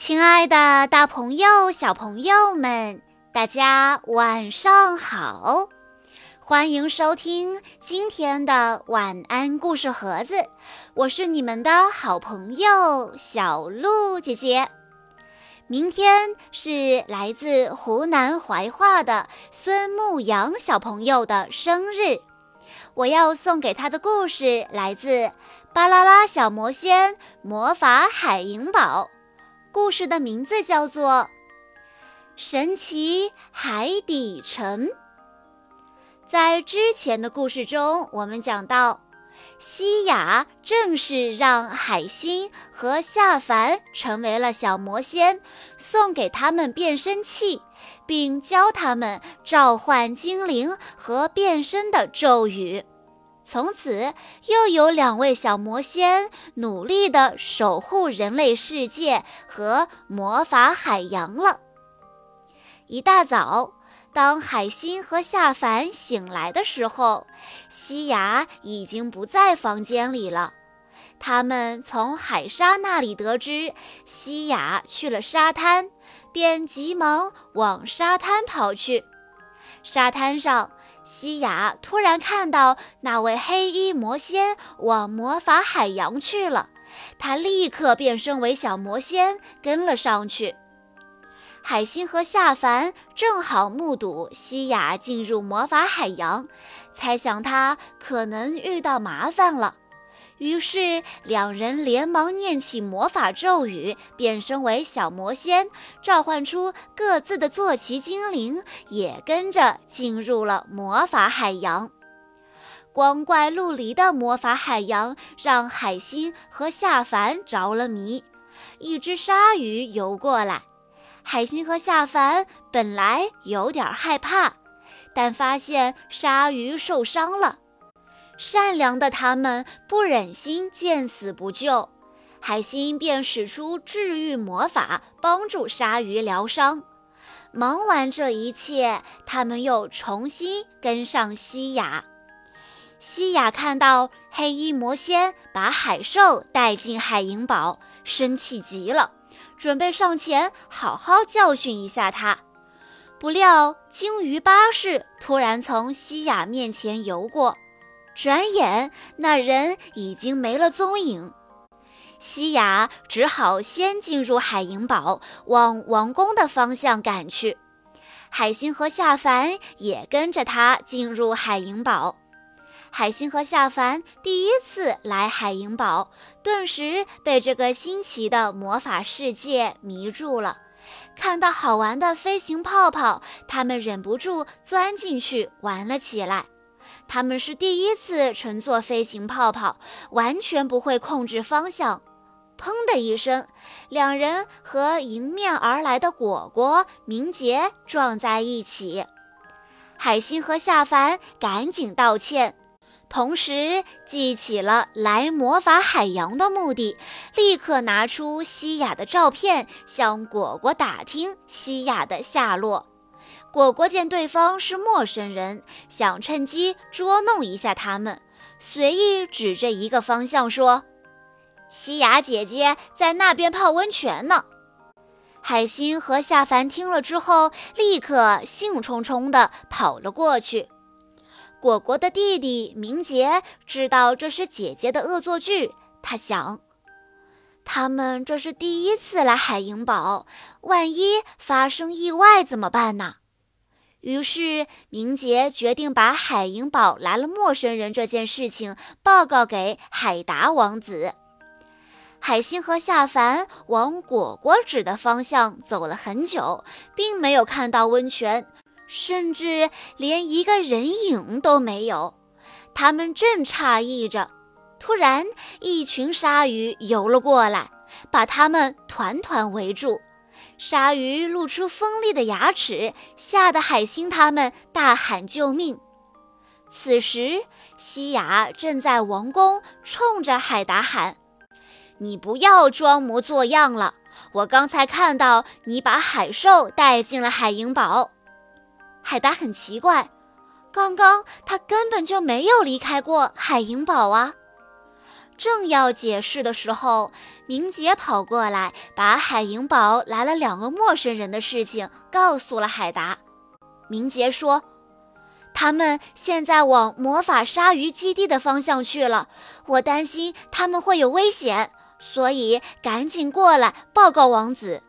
亲爱的，大朋友、小朋友们，大家晚上好！欢迎收听今天的晚安故事盒子，我是你们的好朋友小鹿姐姐。明天是来自湖南怀化的孙牧阳小朋友的生日，我要送给他的故事来自《巴啦啦小魔仙魔法海银堡》。故事的名字叫做《神奇海底城》。在之前的故事中，我们讲到，西雅正式让海星和夏凡成为了小魔仙，送给他们变身器，并教他们召唤精灵和变身的咒语。从此，又有两位小魔仙努力地守护人类世界和魔法海洋了。一大早，当海星和夏凡醒来的时候，西雅已经不在房间里了。他们从海沙那里得知西雅去了沙滩，便急忙往沙滩跑去。沙滩上。西雅突然看到那位黑衣魔仙往魔法海洋去了，他立刻变身为小魔仙跟了上去。海星和夏凡正好目睹西雅进入魔法海洋，猜想他可能遇到麻烦了。于是，两人连忙念起魔法咒语，变身为小魔仙，召唤出各自的坐骑精灵，也跟着进入了魔法海洋。光怪陆离的魔法海洋让海星和夏凡着了迷。一只鲨鱼游过来，海星和夏凡本来有点害怕，但发现鲨鱼受伤了。善良的他们不忍心见死不救，海星便使出治愈魔法，帮助鲨鱼疗伤。忙完这一切，他们又重新跟上西雅。西雅看到黑衣魔仙把海兽带进海银堡，生气极了，准备上前好好教训一下他。不料鲸鱼巴士突然从西雅面前游过。转眼，那人已经没了踪影。西雅只好先进入海银堡，往王宫的方向赶去。海星和夏凡也跟着他进入海银堡。海星和夏凡第一次来海银堡，顿时被这个新奇的魔法世界迷住了。看到好玩的飞行泡泡，他们忍不住钻进去玩了起来。他们是第一次乘坐飞行泡泡，完全不会控制方向。砰的一声，两人和迎面而来的果果、明杰撞在一起。海星和夏凡赶紧道歉，同时记起了来魔法海洋的目的，立刻拿出西雅的照片，向果果打听西雅的下落。果果见对方是陌生人，想趁机捉弄一下他们，随意指着一个方向说：“西雅姐姐在那边泡温泉呢。”海星和夏凡听了之后，立刻兴冲冲地跑了过去。果果的弟弟明杰知道这是姐姐的恶作剧，他想：他们这是第一次来海银堡，万一发生意外怎么办呢？于是，明杰决定把海银堡来了陌生人这件事情报告给海达王子。海星和夏凡往果果指的方向走了很久，并没有看到温泉，甚至连一个人影都没有。他们正诧异着，突然一群鲨鱼游了过来，把他们团团围住。鲨鱼露出锋利的牙齿，吓得海星他们大喊救命。此时，西雅正在王宫，冲着海达喊：“你不要装模作样了！我刚才看到你把海兽带进了海银堡。”海达很奇怪，刚刚他根本就没有离开过海银堡啊！正要解释的时候，明杰跑过来，把海银堡来了两个陌生人的事情告诉了海达。明杰说：“他们现在往魔法鲨鱼基地的方向去了，我担心他们会有危险，所以赶紧过来报告王子。”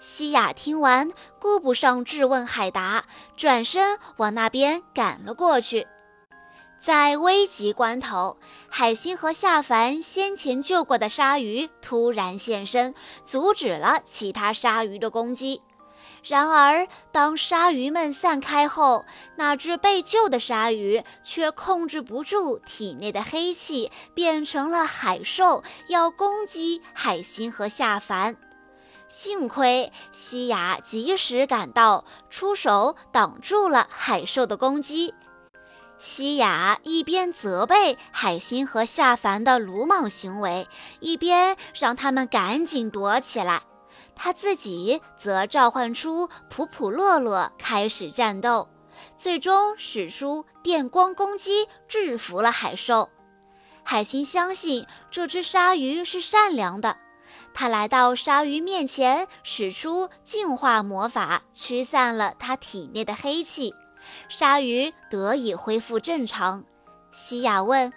西雅听完，顾不上质问海达，转身往那边赶了过去。在危急关头，海星和夏凡先前救过的鲨鱼突然现身，阻止了其他鲨鱼的攻击。然而，当鲨鱼们散开后，那只被救的鲨鱼却控制不住体内的黑气，变成了海兽，要攻击海星和夏凡。幸亏西雅及时赶到，出手挡住了海兽的攻击。西雅一边责备海星和夏凡的鲁莽行为，一边让他们赶紧躲起来。他自己则召唤出普普洛洛开始战斗，最终使出电光攻击，制服了海兽。海星相信这只鲨鱼是善良的，他来到鲨鱼面前，使出净化魔法，驱散了它体内的黑气。鲨鱼得以恢复正常。西雅问：“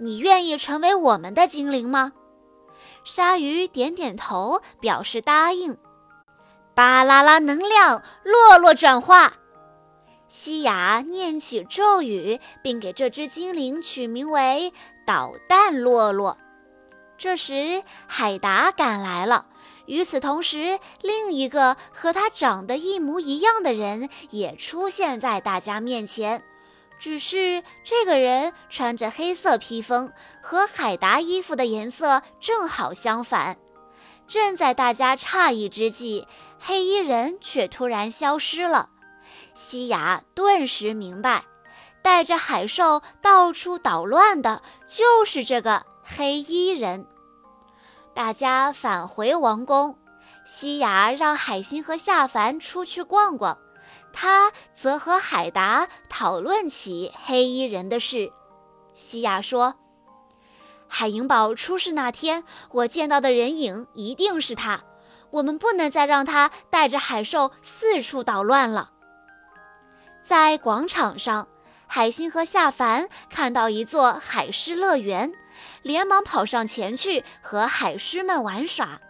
你愿意成为我们的精灵吗？”鲨鱼点点头，表示答应。巴啦啦，能量，洛洛转化。西雅念起咒语，并给这只精灵取名为导弹洛洛。这时，海达赶来了。与此同时，另一个和他长得一模一样的人也出现在大家面前，只是这个人穿着黑色披风，和海达衣服的颜色正好相反。正在大家诧异之际，黑衣人却突然消失了。西雅顿时明白，带着海兽到处捣乱的就是这个黑衣人。大家返回王宫，西雅让海星和夏凡出去逛逛，他则和海达讨论起黑衣人的事。西雅说：“海萤堡出事那天，我见到的人影一定是他。我们不能再让他带着海兽四处捣乱了。”在广场上，海星和夏凡看到一座海狮乐园。连忙跑上前去和海狮们玩耍。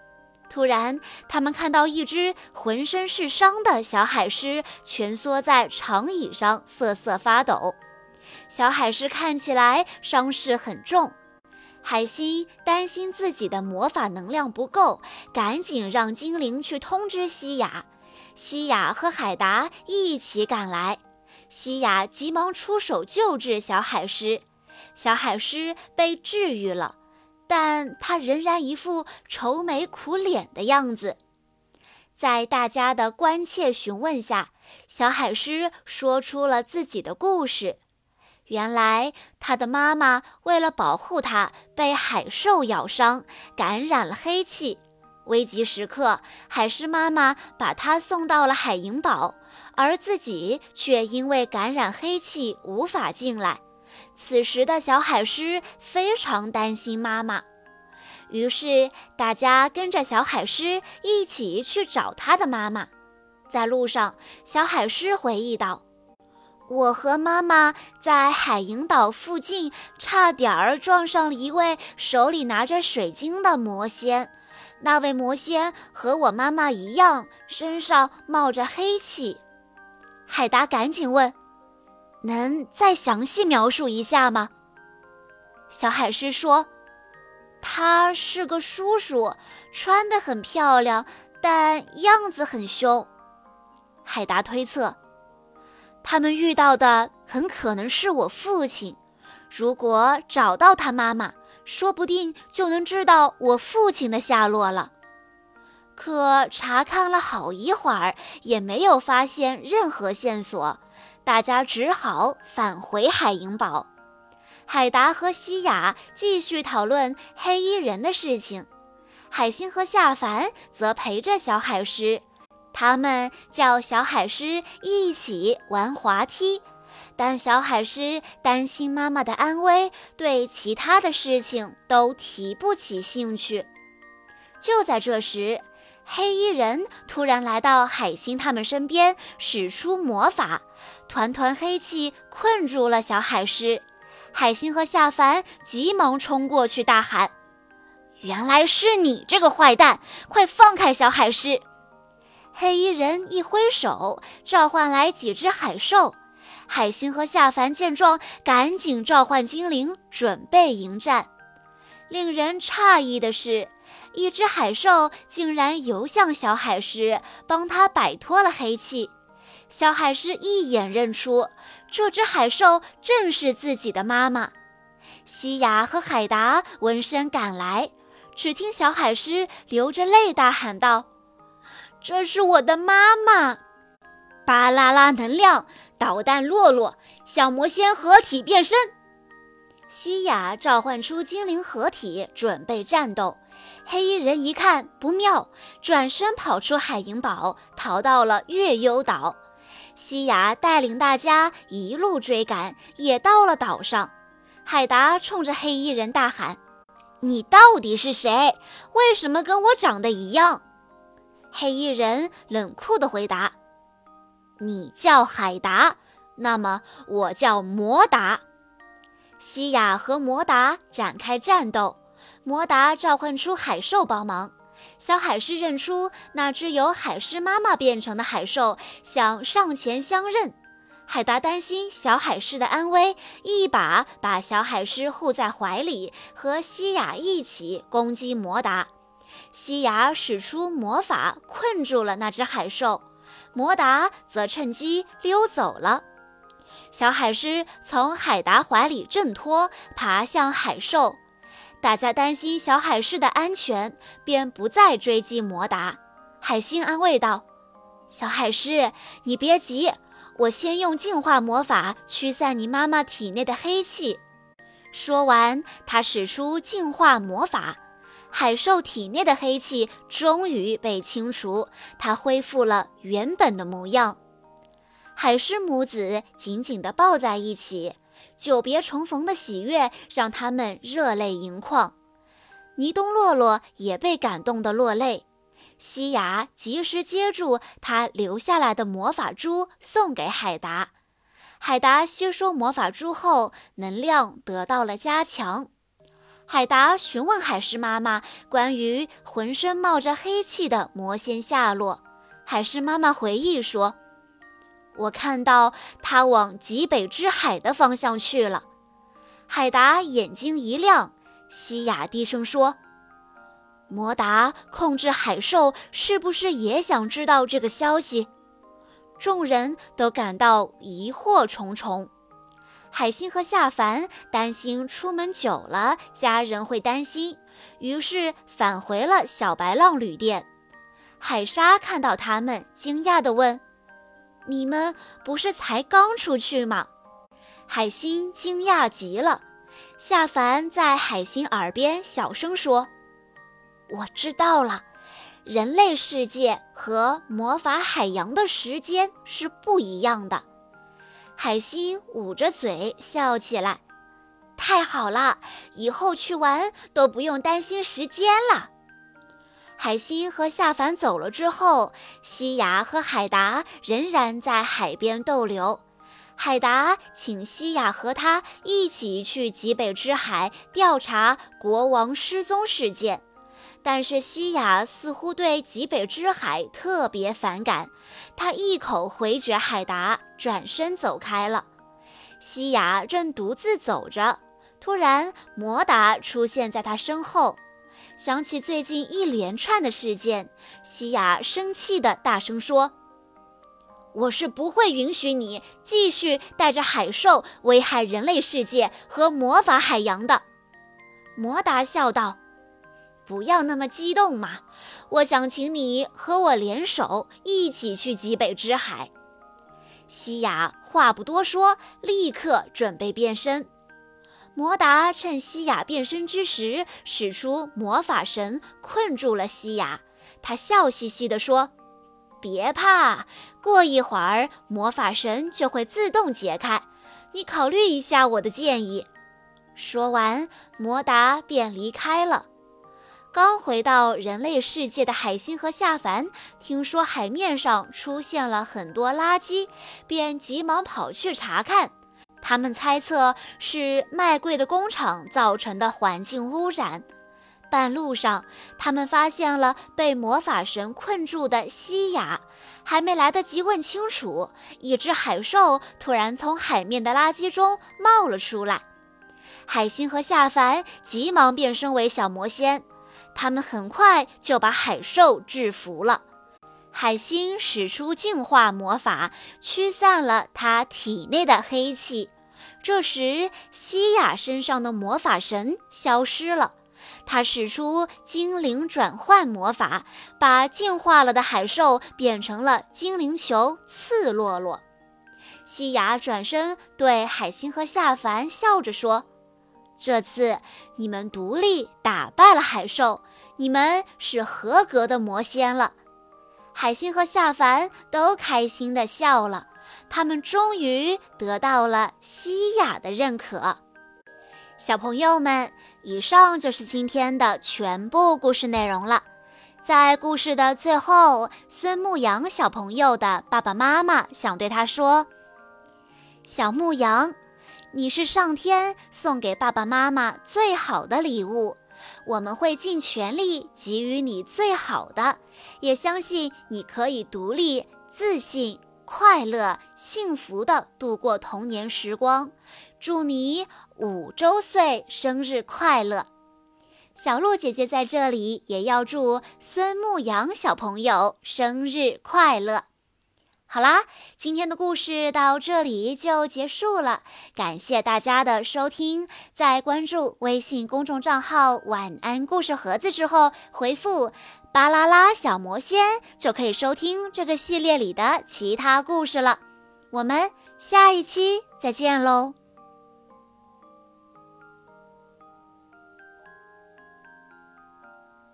突然，他们看到一只浑身是伤的小海狮蜷缩在长椅上瑟瑟发抖。小海狮看起来伤势很重。海星担心自己的魔法能量不够，赶紧让精灵去通知西雅。西雅和海达一起赶来，西雅急忙出手救治小海狮。小海狮被治愈了，但他仍然一副愁眉苦脸的样子。在大家的关切询问下，小海狮说出了自己的故事。原来，他的妈妈为了保护他，被海兽咬伤，感染了黑气。危急时刻，海狮妈妈把他送到了海银堡，而自己却因为感染黑气无法进来。此时的小海狮非常担心妈妈，于是大家跟着小海狮一起去找他的妈妈。在路上，小海狮回忆道：“我和妈妈在海萤岛附近，差点儿撞上了一位手里拿着水晶的魔仙。那位魔仙和我妈妈一样，身上冒着黑气。”海达赶紧问。能再详细描述一下吗？小海狮说：“他是个叔叔，穿得很漂亮，但样子很凶。”海达推测，他们遇到的很可能是我父亲。如果找到他妈妈，说不定就能知道我父亲的下落了。可查看了好一会儿，也没有发现任何线索。大家只好返回海银堡。海达和西雅继续讨论黑衣人的事情，海星和夏凡则陪着小海狮。他们叫小海狮一起玩滑梯。但小海狮担心妈妈的安危，对其他的事情都提不起兴趣。就在这时，黑衣人突然来到海星他们身边，使出魔法，团团黑气困住了小海狮。海星和夏凡急忙冲过去，大喊：“原来是你这个坏蛋！快放开小海狮！”黑衣人一挥手，召唤来几只海兽。海星和夏凡见状，赶紧召唤精灵，准备迎战。令人诧异的是，一只海兽竟然游向小海狮，帮他摆脱了黑气。小海狮一眼认出，这只海兽正是自己的妈妈。西雅和海达闻声赶来，只听小海狮流着泪大喊道。这是我的妈妈，巴啦啦能量导弹洛洛，小魔仙合体变身。西雅召唤出精灵合体，准备战斗。黑衣人一看不妙，转身跑出海银堡，逃到了月幽岛。西雅带领大家一路追赶，也到了岛上。海达冲着黑衣人大喊：“你到底是谁？为什么跟我长得一样？”黑衣人冷酷地回答：“你叫海达，那么我叫摩达。”西雅和摩达展开战斗，摩达召唤出海兽帮忙。小海狮认出那只由海狮妈妈变成的海兽，想上前相认。海达担心小海狮的安危，一把把小海狮护在怀里，和西雅一起攻击摩达。西雅使出魔法，困住了那只海兽。摩达则趁机溜走了。小海狮从海达怀里挣脱，爬向海兽。大家担心小海狮的安全，便不再追击摩达。海星安慰道：“小海狮，你别急，我先用净化魔法驱散你妈妈体内的黑气。”说完，他使出净化魔法。海兽体内的黑气终于被清除，它恢复了原本的模样。海狮母子紧紧地抱在一起，久别重逢的喜悦让他们热泪盈眶。尼东洛洛也被感动得落泪。西雅及时接住他留下来的魔法珠，送给海达。海达吸收魔法珠后，能量得到了加强。海达询问海狮妈妈关于浑身冒着黑气的魔仙下落。海狮妈妈回忆说：“我看到他往极北之海的方向去了。”海达眼睛一亮，西雅低声说：“摩达控制海兽，是不是也想知道这个消息？”众人都感到疑惑重重。海星和夏凡担心出门久了家人会担心，于是返回了小白浪旅店。海沙看到他们，惊讶地问：“你们不是才刚出去吗？”海星惊讶极了。夏凡在海星耳边小声说：“我知道了，人类世界和魔法海洋的时间是不一样的。”海星捂着嘴笑起来，太好了，以后去玩都不用担心时间了。海星和夏凡走了之后，西雅和海达仍然在海边逗留。海达请西雅和他一起去极北之海调查国王失踪事件。但是西雅似乎对极北之海特别反感，他一口回绝海达，转身走开了。西雅正独自走着，突然摩达出现在他身后。想起最近一连串的事件，西雅生气地大声说：“我是不会允许你继续带着海兽危害人类世界和魔法海洋的。”摩达笑道。不要那么激动嘛！我想请你和我联手，一起去极北之海。西雅话不多说，立刻准备变身。摩达趁西雅变身之时，使出魔法神，困住了西雅。他笑嘻嘻地说：“别怕，过一会儿魔法神就会自动解开。你考虑一下我的建议。”说完，摩达便离开了。刚回到人类世界的海星和夏凡听说海面上出现了很多垃圾，便急忙跑去查看。他们猜测是卖贵的工厂造成的环境污染。半路上，他们发现了被魔法神困住的西雅，还没来得及问清楚，一只海兽突然从海面的垃圾中冒了出来。海星和夏凡急忙变身为小魔仙，他们很快就把海兽制服了。海星使出净化魔法，驱散了他体内的黑气。这时，西雅身上的魔法神消失了。他使出精灵转换魔法，把进化了的海兽变成了精灵球刺洛洛。西雅转身对海星和夏凡笑着说。这次你们独立打败了海兽，你们是合格的魔仙了。海星和夏凡都开心地笑了，他们终于得到了西雅的认可。小朋友们，以上就是今天的全部故事内容了。在故事的最后，孙牧阳小朋友的爸爸妈妈想对他说：“小牧阳。”你是上天送给爸爸妈妈最好的礼物，我们会尽全力给予你最好的，也相信你可以独立、自信、快乐、幸福地度过童年时光。祝你五周岁生日快乐！小鹿姐姐在这里也要祝孙牧阳小朋友生日快乐。好啦，今天的故事到这里就结束了。感谢大家的收听，在关注微信公众账号“晚安故事盒子”之后，回复“巴啦啦小魔仙”就可以收听这个系列里的其他故事了。我们下一期再见喽！